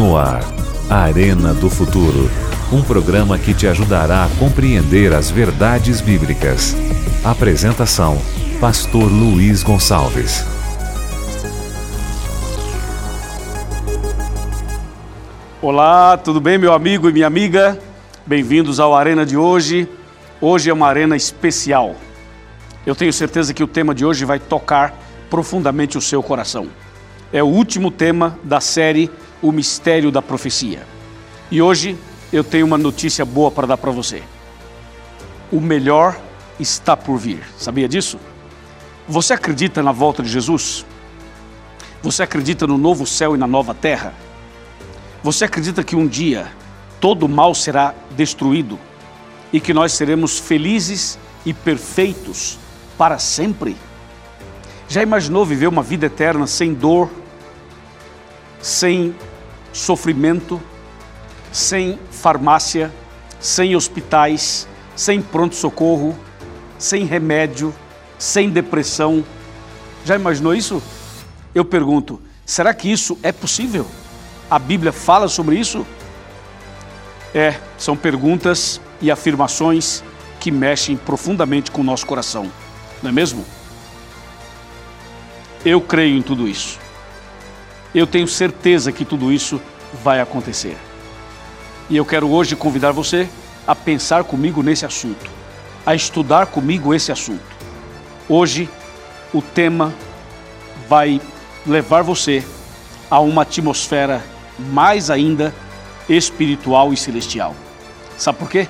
No ar, Arena do Futuro. Um programa que te ajudará a compreender as verdades bíblicas. Apresentação: Pastor Luiz Gonçalves. Olá, tudo bem, meu amigo e minha amiga? Bem-vindos ao Arena de hoje. Hoje é uma arena especial. Eu tenho certeza que o tema de hoje vai tocar profundamente o seu coração. É o último tema da série O Mistério da Profecia. E hoje eu tenho uma notícia boa para dar para você. O melhor está por vir. Sabia disso? Você acredita na volta de Jesus? Você acredita no novo céu e na nova terra? Você acredita que um dia todo o mal será destruído e que nós seremos felizes e perfeitos para sempre? Já imaginou viver uma vida eterna sem dor, sem sofrimento, sem farmácia, sem hospitais, sem pronto-socorro, sem remédio, sem depressão? Já imaginou isso? Eu pergunto, será que isso é possível? A Bíblia fala sobre isso? É, são perguntas e afirmações que mexem profundamente com o nosso coração, não é mesmo? Eu creio em tudo isso. Eu tenho certeza que tudo isso vai acontecer. E eu quero hoje convidar você a pensar comigo nesse assunto, a estudar comigo esse assunto. Hoje, o tema vai levar você a uma atmosfera mais ainda espiritual e celestial. Sabe por quê?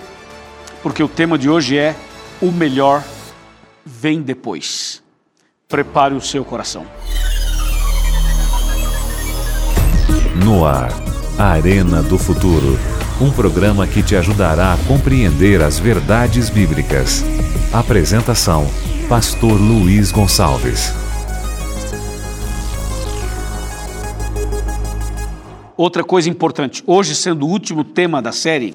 Porque o tema de hoje é o melhor vem depois. Prepare o seu coração. No ar, Arena do Futuro. Um programa que te ajudará a compreender as verdades bíblicas. Apresentação: Pastor Luiz Gonçalves. Outra coisa importante, hoje sendo o último tema da série,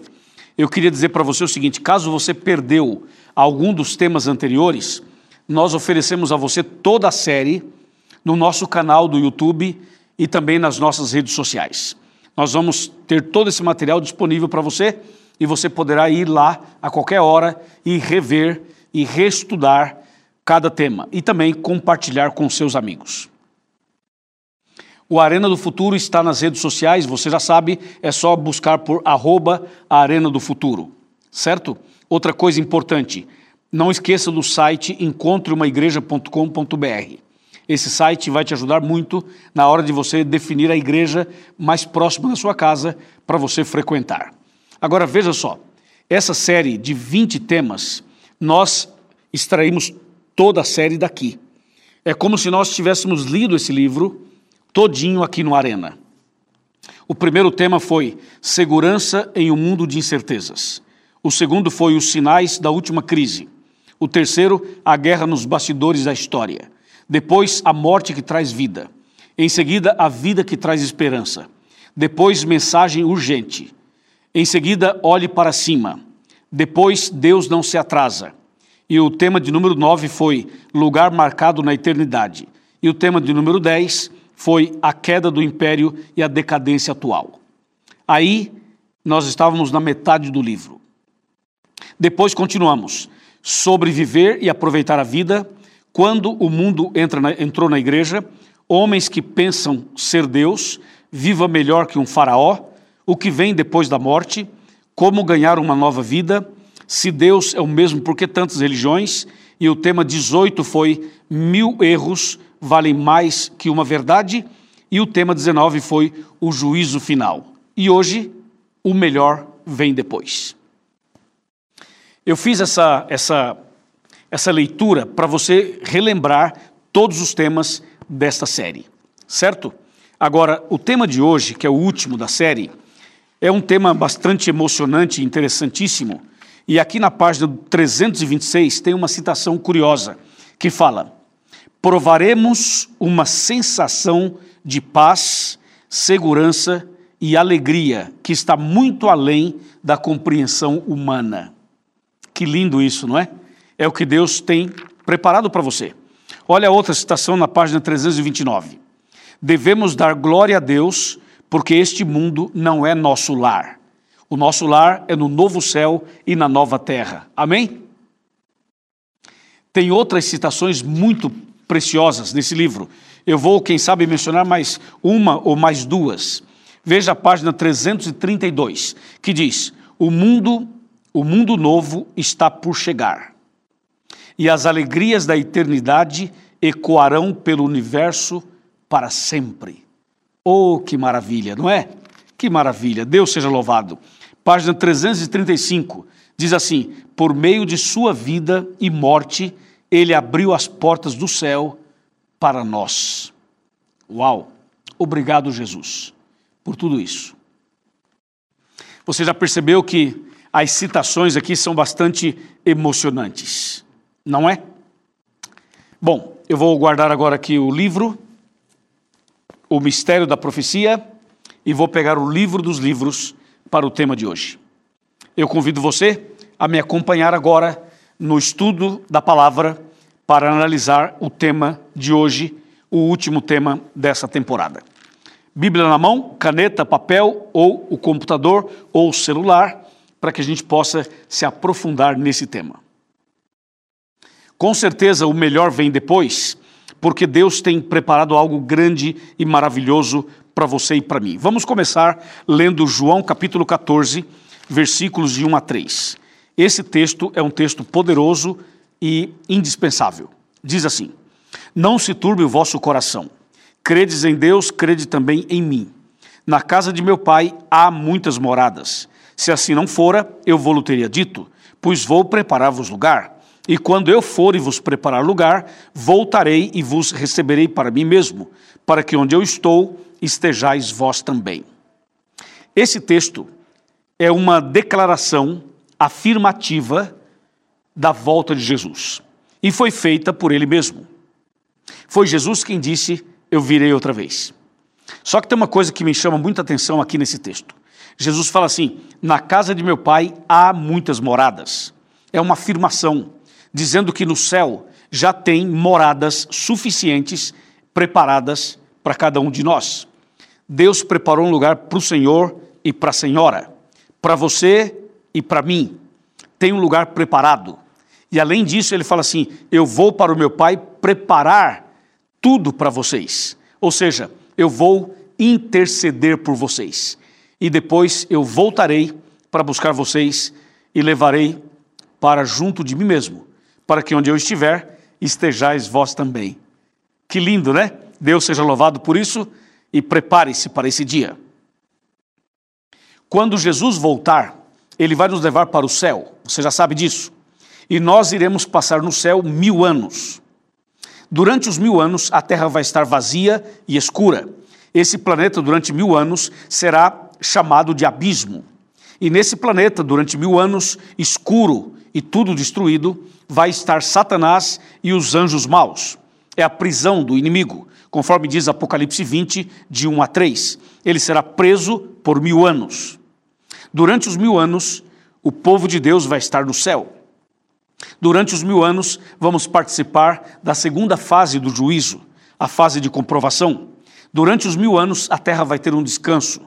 eu queria dizer para você o seguinte: caso você perdeu algum dos temas anteriores, nós oferecemos a você toda a série no nosso canal do YouTube e também nas nossas redes sociais. Nós vamos ter todo esse material disponível para você e você poderá ir lá a qualquer hora e rever e reestudar cada tema e também compartilhar com seus amigos. O Arena do Futuro está nas redes sociais, você já sabe, é só buscar por arroba Arena do Futuro, certo? Outra coisa importante, não esqueça do site encontreumaigreja.com.br. Esse site vai te ajudar muito na hora de você definir a igreja mais próxima da sua casa para você frequentar. Agora veja só, essa série de 20 temas, nós extraímos toda a série daqui. É como se nós tivéssemos lido esse livro todinho aqui no Arena. O primeiro tema foi segurança em um mundo de incertezas. O segundo foi os sinais da última crise. O terceiro, a guerra nos bastidores da história. Depois, a morte que traz vida. Em seguida, a vida que traz esperança. Depois, mensagem urgente. Em seguida, olhe para cima. Depois, Deus não se atrasa. E o tema de número 9 foi lugar marcado na eternidade. E o tema de número 10 foi a queda do império e a decadência atual. Aí nós estávamos na metade do livro. Depois continuamos. Sobreviver e aproveitar a vida. Quando o mundo na, entrou na igreja, homens que pensam ser Deus, viva melhor que um faraó, o que vem depois da morte, como ganhar uma nova vida, se Deus é o mesmo, por que tantas religiões? E o tema 18 foi mil erros valem mais que uma verdade, e o tema 19 foi o juízo final. E hoje, o melhor vem depois. Eu fiz essa, essa, essa leitura para você relembrar todos os temas desta série, certo? Agora, o tema de hoje, que é o último da série, é um tema bastante emocionante e interessantíssimo. E aqui na página 326 tem uma citação curiosa que fala: provaremos uma sensação de paz, segurança e alegria que está muito além da compreensão humana. Que lindo isso, não é? É o que Deus tem preparado para você. Olha outra citação na página 329. Devemos dar glória a Deus porque este mundo não é nosso lar. O nosso lar é no novo céu e na nova terra. Amém? Tem outras citações muito preciosas nesse livro. Eu vou, quem sabe, mencionar mais uma ou mais duas. Veja a página 332, que diz: "O mundo, o mundo novo está por chegar. E as alegrias da eternidade ecoarão pelo universo para sempre." Oh, que maravilha, não é? Que maravilha. Deus seja louvado. Página 335 diz assim: "Por meio de sua vida e morte, ele abriu as portas do céu para nós. Uau! Obrigado, Jesus, por tudo isso. Você já percebeu que as citações aqui são bastante emocionantes, não é? Bom, eu vou guardar agora aqui o livro, O Mistério da Profecia, e vou pegar o livro dos livros para o tema de hoje. Eu convido você a me acompanhar agora no estudo da palavra para analisar o tema de hoje, o último tema dessa temporada. Bíblia na mão, caneta, papel ou o computador ou o celular, para que a gente possa se aprofundar nesse tema. Com certeza o melhor vem depois, porque Deus tem preparado algo grande e maravilhoso para você e para mim. Vamos começar lendo João capítulo 14, versículos de 1 a 3. Esse texto é um texto poderoso e indispensável. Diz assim: Não se turbe o vosso coração. Credes em Deus, crede também em mim. Na casa de meu pai há muitas moradas. Se assim não fora, eu vou-lo teria dito, pois vou preparar-vos lugar. E quando eu for e vos preparar lugar, voltarei e vos receberei para mim mesmo, para que onde eu estou estejais vós também. Esse texto é uma declaração afirmativa da volta de Jesus. E foi feita por ele mesmo. Foi Jesus quem disse: Eu virei outra vez. Só que tem uma coisa que me chama muita atenção aqui nesse texto. Jesus fala assim: Na casa de meu pai há muitas moradas. É uma afirmação, dizendo que no céu já tem moradas suficientes preparadas para cada um de nós. Deus preparou um lugar para o Senhor e para a Senhora, para você e para mim. Tem um lugar preparado. E além disso, ele fala assim: Eu vou para o meu Pai preparar tudo para vocês. Ou seja, eu vou interceder por vocês. E depois eu voltarei para buscar vocês e levarei para junto de mim mesmo, para que onde eu estiver, estejais vós também. Que lindo, né? Deus seja louvado por isso e prepare-se para esse dia. Quando Jesus voltar, ele vai nos levar para o céu, você já sabe disso e nós iremos passar no céu mil anos. Durante os mil anos, a Terra vai estar vazia e escura. Esse planeta, durante mil anos, será chamado de abismo. E nesse planeta, durante mil anos, escuro e tudo destruído, vai estar Satanás e os anjos maus. É a prisão do inimigo, conforme diz Apocalipse 20, de 1 a 3. Ele será preso por mil anos. Durante os mil anos, o povo de Deus vai estar no céu. Durante os mil anos, vamos participar da segunda fase do juízo, a fase de comprovação. Durante os mil anos, a terra vai ter um descanso.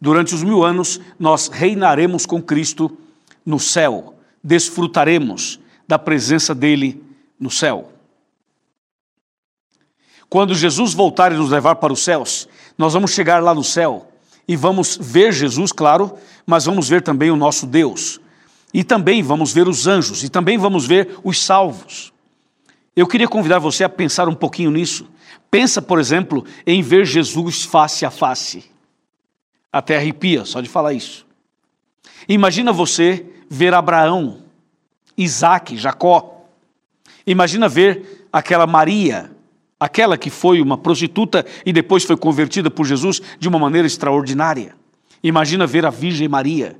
Durante os mil anos, nós reinaremos com Cristo no céu, desfrutaremos da presença dele no céu. Quando Jesus voltar e nos levar para os céus, nós vamos chegar lá no céu e vamos ver Jesus, claro, mas vamos ver também o nosso Deus, e também vamos ver os anjos, e também vamos ver os salvos. Eu queria convidar você a pensar um pouquinho nisso. Pensa, por exemplo, em ver Jesus face a face. Até arrepia só de falar isso. Imagina você ver Abraão, Isaac, Jacó. Imagina ver aquela Maria, aquela que foi uma prostituta e depois foi convertida por Jesus de uma maneira extraordinária. Imagina ver a Virgem Maria.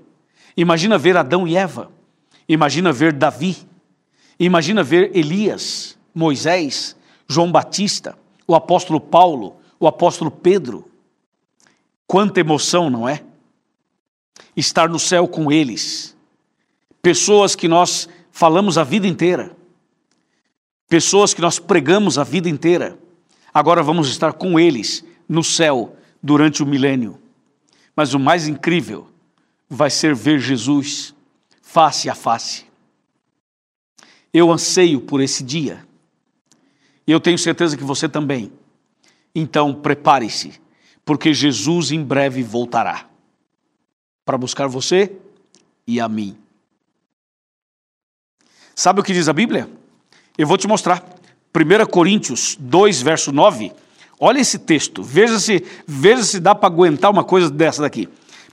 Imagina ver Adão e Eva. Imagina ver Davi. Imagina ver Elias, Moisés, João Batista, o apóstolo Paulo, o apóstolo Pedro. Quanta emoção, não é? Estar no céu com eles. Pessoas que nós falamos a vida inteira. Pessoas que nós pregamos a vida inteira. Agora vamos estar com eles no céu durante o milênio. Mas o mais incrível vai ser ver Jesus face a face. Eu anseio por esse dia. E eu tenho certeza que você também. Então, prepare-se, porque Jesus em breve voltará para buscar você e a mim. Sabe o que diz a Bíblia? Eu vou te mostrar. 1 Coríntios 2, verso 9. Olha esse texto, veja se, veja se dá para aguentar uma coisa dessa daqui.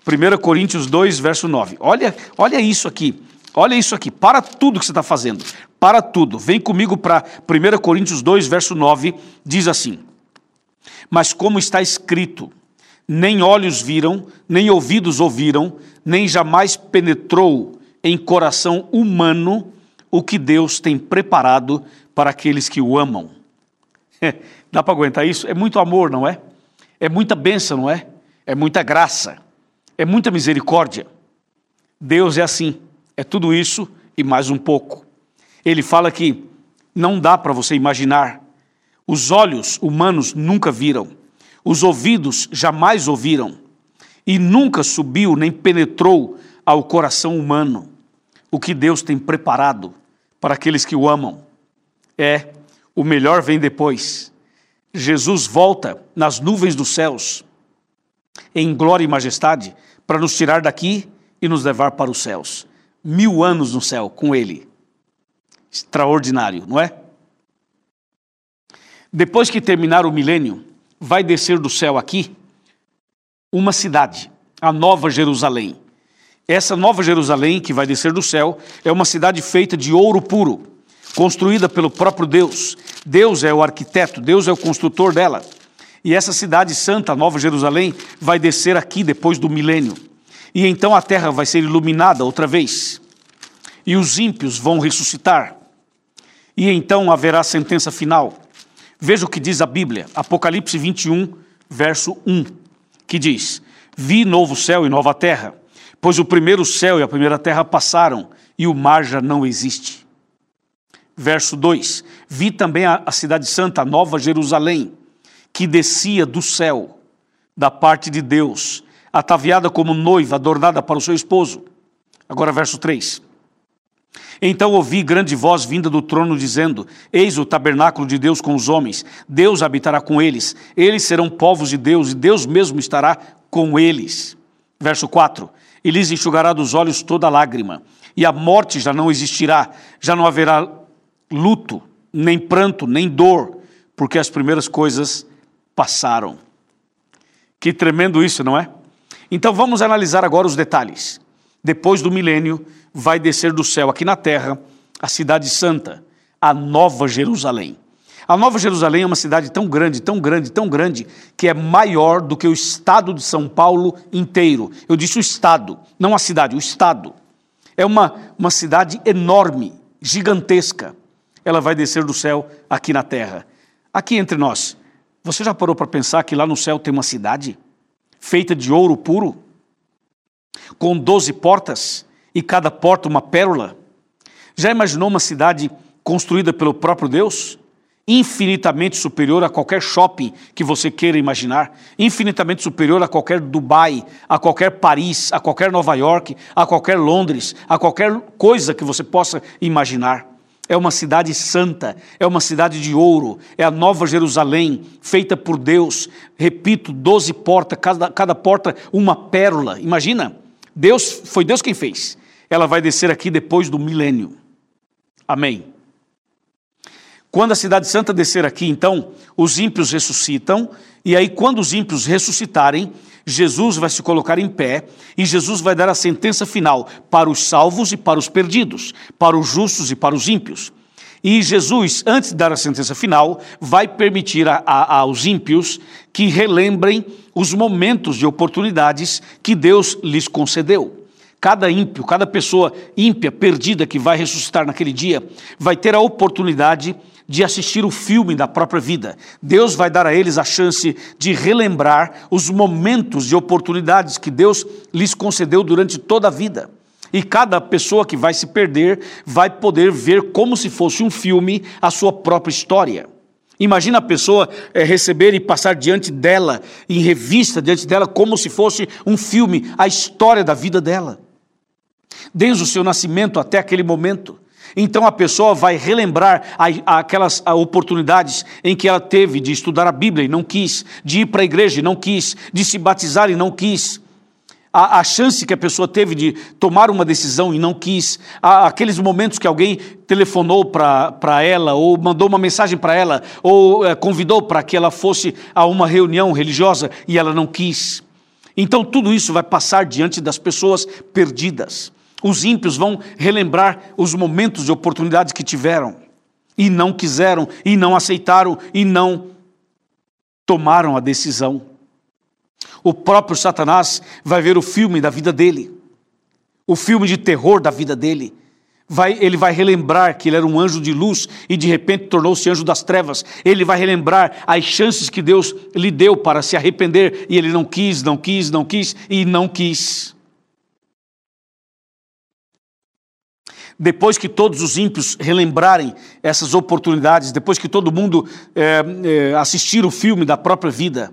1 Coríntios 2, verso 9. Olha, olha isso aqui. Olha isso aqui. Para tudo que você está fazendo. Para tudo. Vem comigo para 1 Coríntios 2, verso 9. Diz assim: Mas como está escrito, nem olhos viram, nem ouvidos ouviram, nem jamais penetrou em coração humano o que Deus tem preparado para aqueles que o amam. Dá para aguentar isso? É muito amor, não é? É muita bênção, não é? É muita graça, é muita misericórdia. Deus é assim, é tudo isso e mais um pouco. Ele fala que não dá para você imaginar. Os olhos humanos nunca viram, os ouvidos jamais ouviram, e nunca subiu nem penetrou ao coração humano o que Deus tem preparado para aqueles que o amam. É, o melhor vem depois. Jesus volta nas nuvens dos céus, em glória e majestade, para nos tirar daqui e nos levar para os céus. Mil anos no céu com Ele. Extraordinário, não é? Depois que terminar o milênio, vai descer do céu aqui uma cidade, a Nova Jerusalém. Essa Nova Jerusalém, que vai descer do céu, é uma cidade feita de ouro puro, construída pelo próprio Deus. Deus é o arquiteto, Deus é o construtor dela. E essa cidade santa, Nova Jerusalém, vai descer aqui depois do milênio. E então a terra vai ser iluminada outra vez. E os ímpios vão ressuscitar. E então haverá sentença final. Veja o que diz a Bíblia, Apocalipse 21, verso 1, que diz: Vi novo céu e nova terra, pois o primeiro céu e a primeira terra passaram, e o mar já não existe. Verso 2: Vi também a, a cidade santa, a nova Jerusalém, que descia do céu, da parte de Deus, ataviada como noiva, adornada para o seu esposo. Agora, verso 3. Então ouvi grande voz vinda do trono dizendo: Eis o tabernáculo de Deus com os homens, Deus habitará com eles, eles serão povos de Deus, e Deus mesmo estará com eles. Verso 4: E lhes enxugará dos olhos toda lágrima, e a morte já não existirá, já não haverá luto, nem pranto, nem dor, porque as primeiras coisas passaram. Que tremendo isso, não é? Então vamos analisar agora os detalhes. Depois do milênio, vai descer do céu aqui na terra a cidade santa, a Nova Jerusalém. A Nova Jerusalém é uma cidade tão grande, tão grande, tão grande, que é maior do que o estado de São Paulo inteiro. Eu disse o estado, não a cidade, o estado. É uma, uma cidade enorme, gigantesca. Ela vai descer do céu aqui na terra. Aqui entre nós, você já parou para pensar que lá no céu tem uma cidade feita de ouro puro, com doze portas e cada porta uma pérola? Já imaginou uma cidade construída pelo próprio Deus? Infinitamente superior a qualquer shopping que você queira imaginar, infinitamente superior a qualquer Dubai, a qualquer Paris, a qualquer Nova York, a qualquer Londres, a qualquer coisa que você possa imaginar é uma cidade santa, é uma cidade de ouro, é a nova Jerusalém, feita por Deus. Repito, doze portas, cada, cada porta uma pérola. Imagina, Deus foi Deus quem fez. Ela vai descer aqui depois do milênio. Amém. Quando a cidade santa descer aqui, então, os ímpios ressuscitam, e aí, quando os ímpios ressuscitarem, Jesus vai se colocar em pé e Jesus vai dar a sentença final para os salvos e para os perdidos, para os justos e para os ímpios. E Jesus, antes de dar a sentença final, vai permitir a, a, aos ímpios que relembrem os momentos de oportunidades que Deus lhes concedeu. Cada ímpio, cada pessoa ímpia, perdida, que vai ressuscitar naquele dia, vai ter a oportunidade de assistir o filme da própria vida. Deus vai dar a eles a chance de relembrar os momentos e oportunidades que Deus lhes concedeu durante toda a vida. E cada pessoa que vai se perder vai poder ver como se fosse um filme a sua própria história. Imagina a pessoa é, receber e passar diante dela, em revista diante dela, como se fosse um filme, a história da vida dela, desde o seu nascimento até aquele momento. Então a pessoa vai relembrar aquelas oportunidades em que ela teve de estudar a Bíblia e não quis, de ir para a igreja e não quis, de se batizar e não quis. A, a chance que a pessoa teve de tomar uma decisão e não quis, a, aqueles momentos que alguém telefonou para ela, ou mandou uma mensagem para ela, ou é, convidou para que ela fosse a uma reunião religiosa e ela não quis. Então tudo isso vai passar diante das pessoas perdidas. Os ímpios vão relembrar os momentos de oportunidade que tiveram e não quiseram, e não aceitaram, e não tomaram a decisão. O próprio Satanás vai ver o filme da vida dele, o filme de terror da vida dele. Vai, ele vai relembrar que ele era um anjo de luz e de repente tornou-se anjo das trevas. Ele vai relembrar as chances que Deus lhe deu para se arrepender e ele não quis, não quis, não quis e não quis. depois que todos os ímpios relembrarem essas oportunidades, depois que todo mundo é, é, assistir o filme da própria vida,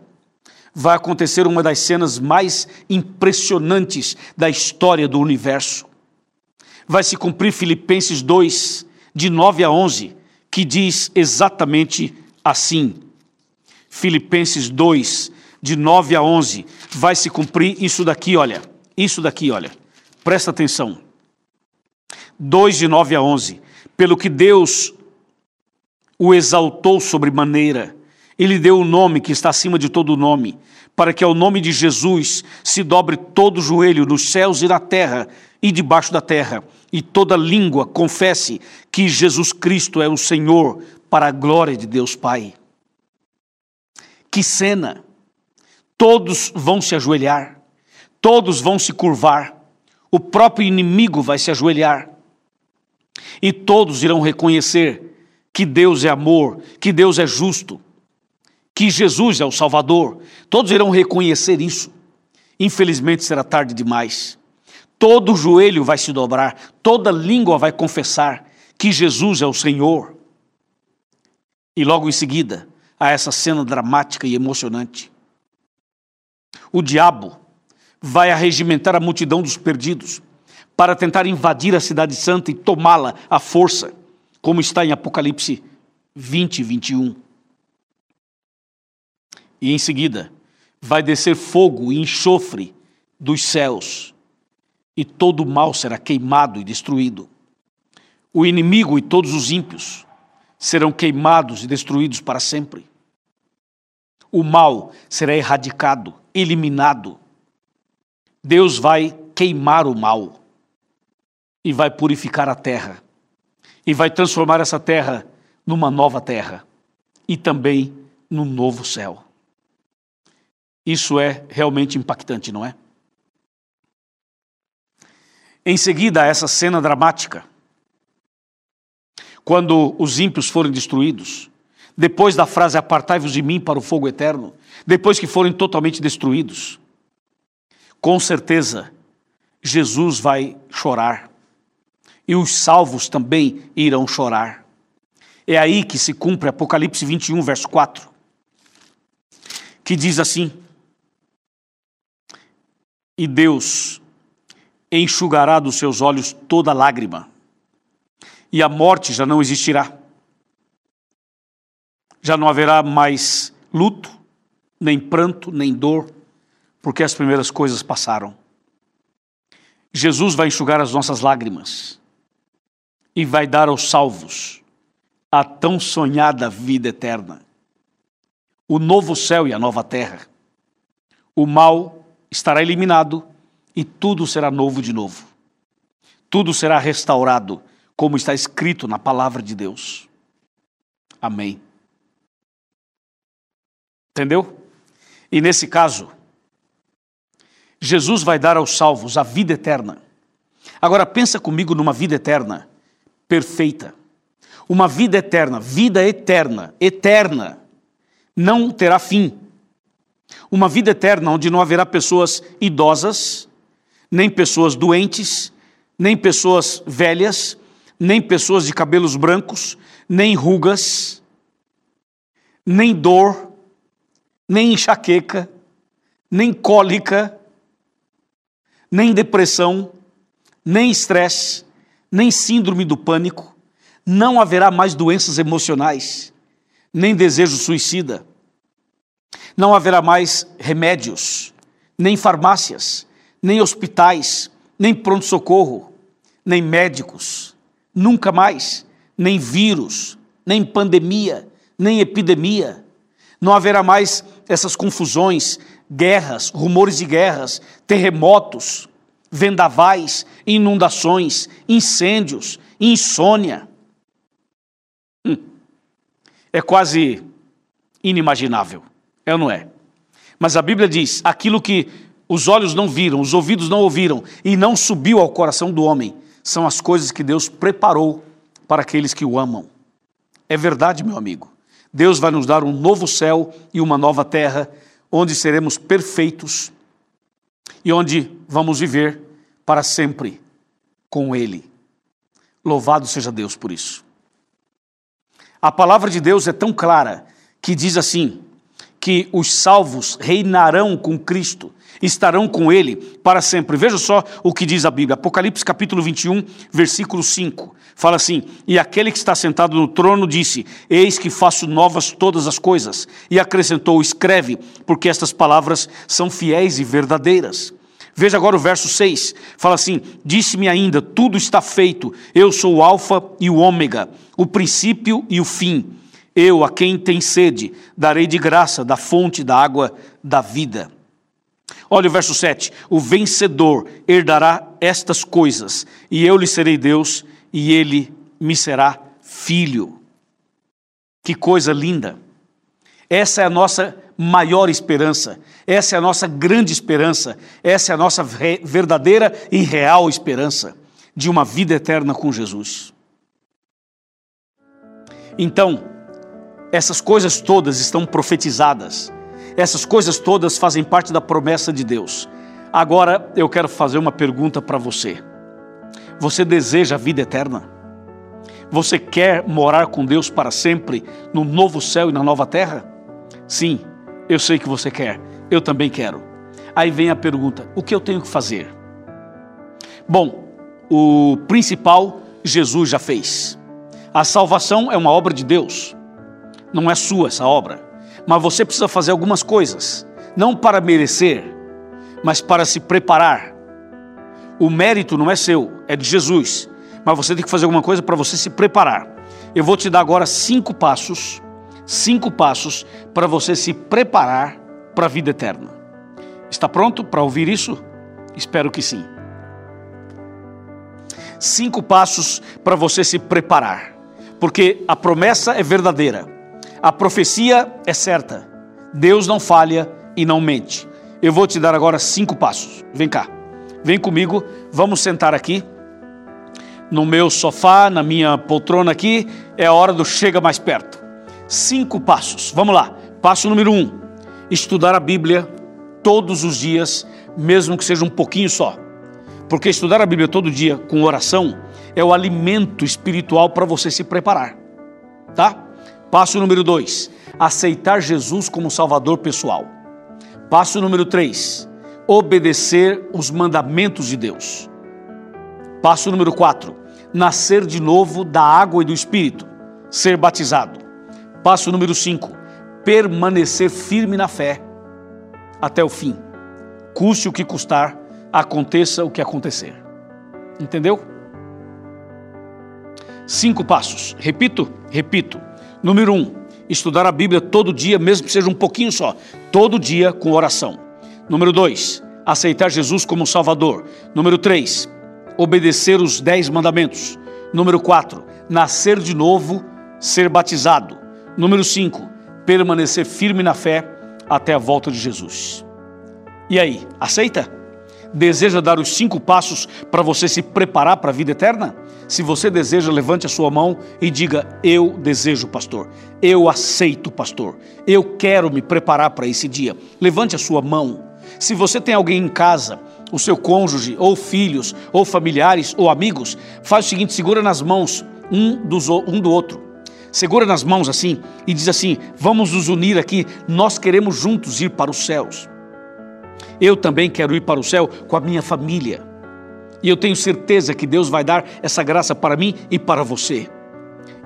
vai acontecer uma das cenas mais impressionantes da história do universo. Vai se cumprir Filipenses 2, de 9 a 11, que diz exatamente assim. Filipenses 2, de 9 a 11, vai se cumprir isso daqui, olha. Isso daqui, olha. Presta atenção. 2 de 9 a 11. Pelo que Deus o exaltou sobremaneira, ele deu o nome que está acima de todo nome, para que ao nome de Jesus se dobre todo joelho nos céus e na terra e debaixo da terra, e toda língua confesse que Jesus Cristo é o Senhor, para a glória de Deus Pai. Que cena! Todos vão se ajoelhar, todos vão se curvar, o próprio inimigo vai se ajoelhar e todos irão reconhecer que Deus é amor, que Deus é justo, que Jesus é o Salvador. Todos irão reconhecer isso. Infelizmente será tarde demais. Todo joelho vai se dobrar, toda língua vai confessar que Jesus é o Senhor. E logo em seguida, a essa cena dramática e emocionante. O diabo vai arregimentar a multidão dos perdidos para tentar invadir a cidade santa e tomá-la à força, como está em Apocalipse 20 e 21. E em seguida, vai descer fogo e enxofre dos céus, e todo o mal será queimado e destruído. O inimigo e todos os ímpios serão queimados e destruídos para sempre. O mal será erradicado, eliminado. Deus vai queimar o mal e vai purificar a terra, e vai transformar essa terra numa nova terra e também num novo céu. Isso é realmente impactante, não é? Em seguida, essa cena dramática, quando os ímpios forem destruídos, depois da frase apartai-vos de mim para o fogo eterno, depois que forem totalmente destruídos, com certeza Jesus vai chorar e os salvos também irão chorar. É aí que se cumpre Apocalipse 21, verso 4, que diz assim: E Deus enxugará dos seus olhos toda lágrima, e a morte já não existirá. Já não haverá mais luto, nem pranto, nem dor, porque as primeiras coisas passaram. Jesus vai enxugar as nossas lágrimas e vai dar aos salvos a tão sonhada vida eterna. O novo céu e a nova terra. O mal estará eliminado e tudo será novo de novo. Tudo será restaurado, como está escrito na palavra de Deus. Amém. Entendeu? E nesse caso, Jesus vai dar aos salvos a vida eterna. Agora pensa comigo numa vida eterna perfeita. Uma vida eterna, vida eterna, eterna, não terá fim. Uma vida eterna onde não haverá pessoas idosas, nem pessoas doentes, nem pessoas velhas, nem pessoas de cabelos brancos, nem rugas. nem dor, nem enxaqueca, nem cólica, nem depressão, nem estresse, nem síndrome do pânico, não haverá mais doenças emocionais, nem desejo suicida, não haverá mais remédios, nem farmácias, nem hospitais, nem pronto-socorro, nem médicos, nunca mais, nem vírus, nem pandemia, nem epidemia. Não haverá mais essas confusões, guerras, rumores de guerras, terremotos, vendavais, inundações, incêndios, insônia. Hum. É quase inimaginável, é ou não é? Mas a Bíblia diz: aquilo que os olhos não viram, os ouvidos não ouviram e não subiu ao coração do homem, são as coisas que Deus preparou para aqueles que o amam. É verdade, meu amigo. Deus vai nos dar um novo céu e uma nova terra, onde seremos perfeitos e onde vamos viver para sempre com Ele. Louvado seja Deus por isso. A palavra de Deus é tão clara que diz assim: que os salvos reinarão com Cristo estarão com ele para sempre. Veja só o que diz a Bíblia. Apocalipse capítulo 21, versículo 5. Fala assim: E aquele que está sentado no trono disse: Eis que faço novas todas as coisas. E acrescentou: Escreve, porque estas palavras são fiéis e verdadeiras. Veja agora o verso 6. Fala assim: Disse-me ainda: Tudo está feito. Eu sou o Alfa e o Ômega, o princípio e o fim. Eu, a quem tem sede, darei de graça da fonte da água da vida. Olha o verso 7: O vencedor herdará estas coisas, e eu lhe serei Deus, e ele me será filho. Que coisa linda! Essa é a nossa maior esperança, essa é a nossa grande esperança, essa é a nossa verdadeira e real esperança de uma vida eterna com Jesus. Então, essas coisas todas estão profetizadas essas coisas todas fazem parte da promessa de Deus. Agora eu quero fazer uma pergunta para você. Você deseja a vida eterna? Você quer morar com Deus para sempre no novo céu e na nova terra? Sim, eu sei que você quer. Eu também quero. Aí vem a pergunta: o que eu tenho que fazer? Bom, o principal Jesus já fez. A salvação é uma obra de Deus, não é sua essa obra mas você precisa fazer algumas coisas, não para merecer, mas para se preparar. O mérito não é seu, é de Jesus, mas você tem que fazer alguma coisa para você se preparar. Eu vou te dar agora cinco passos, cinco passos para você se preparar para a vida eterna. Está pronto para ouvir isso? Espero que sim. Cinco passos para você se preparar, porque a promessa é verdadeira. A profecia é certa. Deus não falha e não mente. Eu vou te dar agora cinco passos. Vem cá. Vem comigo. Vamos sentar aqui. No meu sofá, na minha poltrona aqui. É a hora do chega mais perto. Cinco passos. Vamos lá. Passo número um: estudar a Bíblia todos os dias, mesmo que seja um pouquinho só. Porque estudar a Bíblia todo dia com oração é o alimento espiritual para você se preparar. Tá? Passo número 2, aceitar Jesus como Salvador pessoal. Passo número 3, obedecer os mandamentos de Deus. Passo número 4, nascer de novo da água e do Espírito, ser batizado. Passo número 5, permanecer firme na fé até o fim. Custe o que custar, aconteça o que acontecer. Entendeu? Cinco passos. Repito? Repito. Número um, estudar a Bíblia todo dia, mesmo que seja um pouquinho só, todo dia com oração. Número dois, aceitar Jesus como Salvador. Número três, obedecer os dez mandamentos. Número quatro, nascer de novo, ser batizado. Número cinco, permanecer firme na fé até a volta de Jesus. E aí, aceita? Deseja dar os cinco passos para você se preparar para a vida eterna? Se você deseja, levante a sua mão e diga: Eu desejo, pastor. Eu aceito, pastor. Eu quero me preparar para esse dia. Levante a sua mão. Se você tem alguém em casa, o seu cônjuge, ou filhos, ou familiares, ou amigos, faz o seguinte: segura nas mãos um, dos, um do outro. segura nas mãos assim e diz assim: Vamos nos unir aqui, nós queremos juntos ir para os céus. Eu também quero ir para o céu com a minha família. E eu tenho certeza que Deus vai dar essa graça para mim e para você.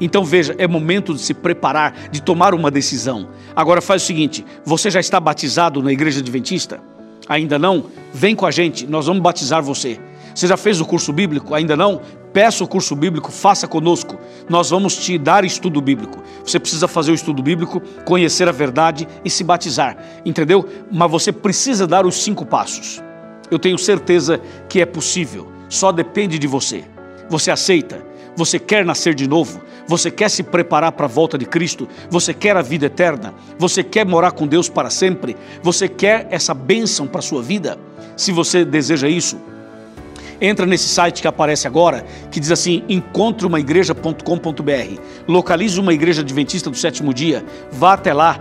Então veja, é momento de se preparar, de tomar uma decisão. Agora faz o seguinte: você já está batizado na igreja adventista? Ainda não? Vem com a gente, nós vamos batizar você. Você já fez o curso bíblico? Ainda não? Peça o curso bíblico, faça conosco. Nós vamos te dar estudo bíblico. Você precisa fazer o estudo bíblico, conhecer a verdade e se batizar. Entendeu? Mas você precisa dar os cinco passos. Eu tenho certeza que é possível. Só depende de você. Você aceita? Você quer nascer de novo? Você quer se preparar para a volta de Cristo? Você quer a vida eterna? Você quer morar com Deus para sempre? Você quer essa bênção para a sua vida? Se você deseja isso, entra nesse site que aparece agora, que diz assim: encontreumaigreja.com.br. Localize uma igreja adventista do sétimo dia, vá até lá,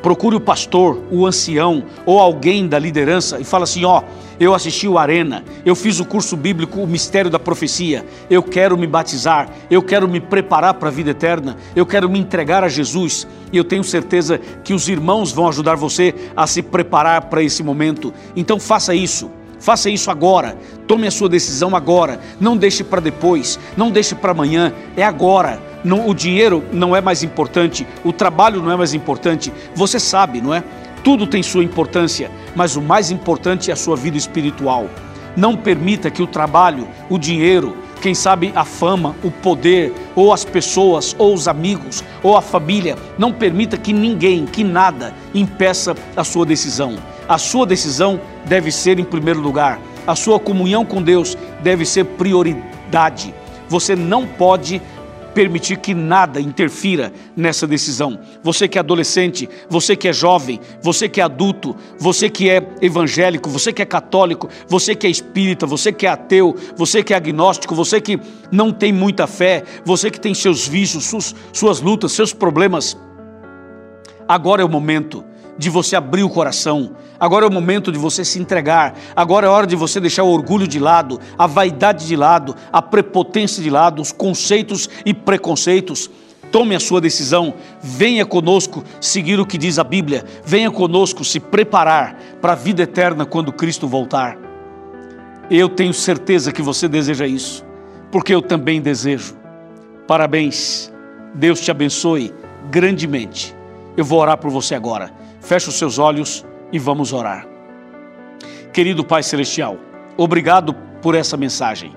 procure o pastor, o ancião ou alguém da liderança e fala assim: ó. Eu assisti o Arena, eu fiz o curso bíblico O Mistério da Profecia, eu quero me batizar, eu quero me preparar para a vida eterna, eu quero me entregar a Jesus e eu tenho certeza que os irmãos vão ajudar você a se preparar para esse momento. Então faça isso. Faça isso agora. Tome a sua decisão agora. Não deixe para depois. Não deixe para amanhã. É agora. Não, o dinheiro não é mais importante. O trabalho não é mais importante. Você sabe, não é? Tudo tem sua importância, mas o mais importante é a sua vida espiritual. Não permita que o trabalho, o dinheiro, quem sabe a fama, o poder, ou as pessoas, ou os amigos, ou a família, não permita que ninguém, que nada impeça a sua decisão. A sua decisão deve ser em primeiro lugar. A sua comunhão com Deus deve ser prioridade. Você não pode permitir que nada interfira nessa decisão. Você que é adolescente, você que é jovem, você que é adulto, você que é evangélico, você que é católico, você que é espírita, você que é ateu, você que é agnóstico, você que não tem muita fé, você que tem seus vícios, suas, suas lutas, seus problemas. Agora é o momento de você abrir o coração. Agora é o momento de você se entregar. Agora é hora de você deixar o orgulho de lado, a vaidade de lado, a prepotência de lado, os conceitos e preconceitos. Tome a sua decisão, venha conosco seguir o que diz a Bíblia, venha conosco se preparar para a vida eterna quando Cristo voltar. Eu tenho certeza que você deseja isso, porque eu também desejo. Parabéns, Deus te abençoe grandemente. Eu vou orar por você agora. Feche os seus olhos e vamos orar. Querido Pai Celestial, obrigado por essa mensagem.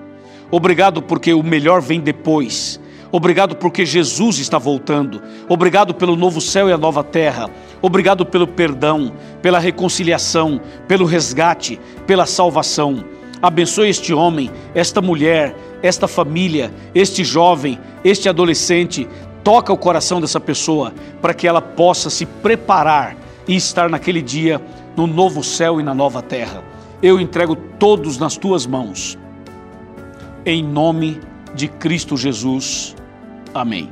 Obrigado porque o melhor vem depois. Obrigado porque Jesus está voltando. Obrigado pelo novo céu e a nova terra. Obrigado pelo perdão, pela reconciliação, pelo resgate, pela salvação. Abençoe este homem, esta mulher, esta família, este jovem, este adolescente. Toca o coração dessa pessoa para que ela possa se preparar e estar naquele dia no novo céu e na nova terra. Eu entrego todos nas tuas mãos. Em nome de Cristo Jesus. Amém.